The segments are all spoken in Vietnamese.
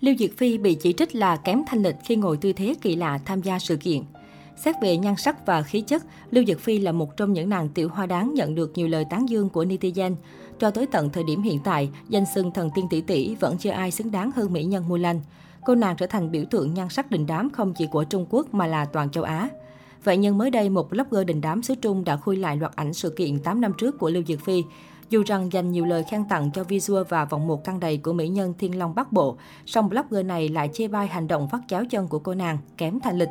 Lưu Diệc Phi bị chỉ trích là kém thanh lịch khi ngồi tư thế kỳ lạ tham gia sự kiện. Xét về nhan sắc và khí chất, Lưu Diệc Phi là một trong những nàng tiểu hoa đáng nhận được nhiều lời tán dương của netizen. Cho tới tận thời điểm hiện tại, danh xưng thần tiên tỷ tỷ vẫn chưa ai xứng đáng hơn mỹ nhân Mulan. Cô nàng trở thành biểu tượng nhan sắc đình đám không chỉ của Trung Quốc mà là toàn châu Á. Vậy nhưng mới đây, một blogger đình đám xứ Trung đã khui lại loạt ảnh sự kiện 8 năm trước của Lưu Diệc Phi. Dù rằng dành nhiều lời khen tặng cho visual và vòng một căng đầy của mỹ nhân Thiên Long Bắc Bộ, song blogger này lại chê bai hành động vắt chéo chân của cô nàng, kém thanh lịch.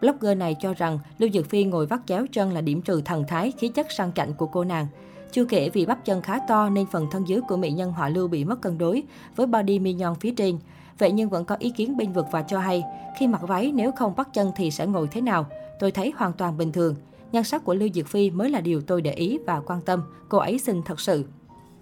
Blogger này cho rằng Lưu Dược Phi ngồi vắt chéo chân là điểm trừ thần thái, khí chất sang chảnh của cô nàng. Chưa kể vì bắp chân khá to nên phần thân dưới của mỹ nhân họ Lưu bị mất cân đối với body mignon phía trên. Vậy nhưng vẫn có ý kiến bênh vực và cho hay, khi mặc váy nếu không bắt chân thì sẽ ngồi thế nào? Tôi thấy hoàn toàn bình thường. Nhan sắc của Lưu Diệc Phi mới là điều tôi để ý và quan tâm. Cô ấy xinh thật sự.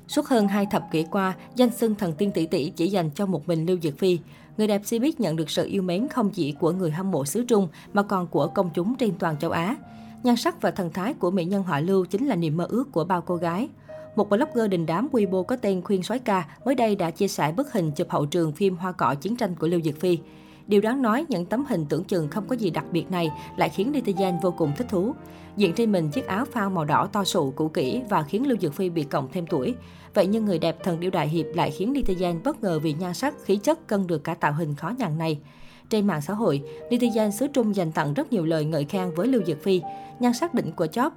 Suốt hơn hai thập kỷ qua, danh xưng thần tiên tỷ tỷ chỉ dành cho một mình Lưu Diệc Phi. Người đẹp Cbiz nhận được sự yêu mến không chỉ của người hâm mộ xứ Trung mà còn của công chúng trên toàn châu Á. Nhan sắc và thần thái của mỹ nhân họ Lưu chính là niềm mơ ước của bao cô gái. Một blogger đình đám Weibo có tên Khuyên Soái Ca mới đây đã chia sẻ bức hình chụp hậu trường phim Hoa cỏ chiến tranh của Lưu Diệc Phi. Điều đáng nói, những tấm hình tưởng chừng không có gì đặc biệt này lại khiến netizen vô cùng thích thú. Diện trên mình chiếc áo phao màu đỏ to sụ cũ kỹ và khiến Lưu Dược Phi bị cộng thêm tuổi. Vậy nhưng người đẹp thần điêu đại hiệp lại khiến netizen bất ngờ vì nhan sắc, khí chất cân được cả tạo hình khó nhằn này. Trên mạng xã hội, netizen xứ Trung dành tặng rất nhiều lời ngợi khen với Lưu Dược Phi, nhan sắc đỉnh của chóp,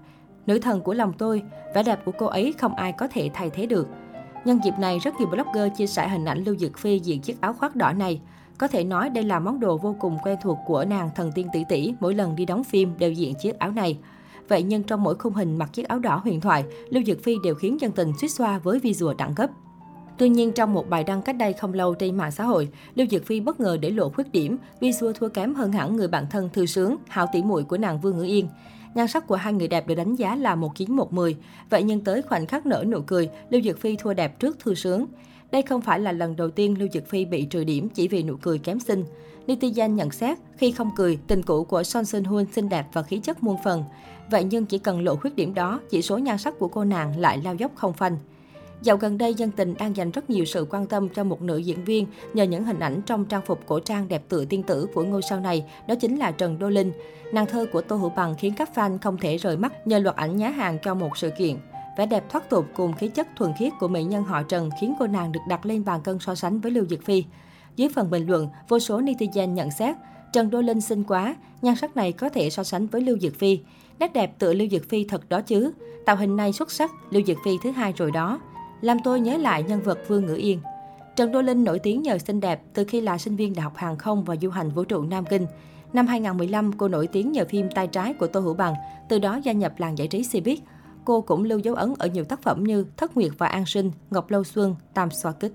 nữ thần của lòng tôi, vẻ đẹp của cô ấy không ai có thể thay thế được. Nhân dịp này, rất nhiều blogger chia sẻ hình ảnh Lưu Dược Phi diện chiếc áo khoác đỏ này. Có thể nói đây là món đồ vô cùng quen thuộc của nàng thần tiên tỷ tỷ mỗi lần đi đóng phim đều diện chiếc áo này. Vậy nhưng trong mỗi khung hình mặc chiếc áo đỏ huyền thoại, Lưu Dực Phi đều khiến dân tình suýt xoa với vi rùa đẳng cấp. Tuy nhiên, trong một bài đăng cách đây không lâu trên mạng xã hội, Lưu Dực Phi bất ngờ để lộ khuyết điểm, visual thua kém hơn hẳn người bạn thân thư sướng, hảo tỷ muội của nàng Vương Ngữ Yên. Nhan sắc của hai người đẹp được đánh giá là một chín một mười. Vậy nhưng tới khoảnh khắc nở nụ cười, Lưu Dực Phi thua đẹp trước thư sướng. Đây không phải là lần đầu tiên Lưu Dực Phi bị trừ điểm chỉ vì nụ cười kém xinh. Netizen nhận xét, khi không cười, tình cũ của Son Sun Hoon xinh đẹp và khí chất muôn phần. Vậy nhưng chỉ cần lộ khuyết điểm đó, chỉ số nhan sắc của cô nàng lại lao dốc không phanh. Dạo gần đây, dân tình đang dành rất nhiều sự quan tâm cho một nữ diễn viên nhờ những hình ảnh trong trang phục cổ trang đẹp tựa tiên tử của ngôi sao này, đó chính là Trần Đô Linh. Nàng thơ của Tô Hữu Bằng khiến các fan không thể rời mắt nhờ loạt ảnh nhá hàng cho một sự kiện. Vẻ đẹp thoát tục cùng khí chất thuần khiết của mỹ nhân họ Trần khiến cô nàng được đặt lên bàn cân so sánh với Lưu Diệc Phi. Dưới phần bình luận, vô số netizen nhận xét, Trần Đô Linh xinh quá, nhan sắc này có thể so sánh với Lưu Diệc Phi. Nét đẹp tựa Lưu Diệc Phi thật đó chứ. Tạo hình này xuất sắc, Lưu Diệc Phi thứ hai rồi đó. Làm tôi nhớ lại nhân vật Vương Ngữ Yên. Trần Đô Linh nổi tiếng nhờ xinh đẹp từ khi là sinh viên Đại học Hàng không và du hành vũ trụ Nam Kinh. Năm 2015, cô nổi tiếng nhờ phim Tay trái của Tô Hữu Bằng, từ đó gia nhập làng giải trí Cbiz. Cô cũng lưu dấu ấn ở nhiều tác phẩm như Thất Nguyệt và An Sinh, Ngọc Lâu Xuân, Tam Xoa Kích.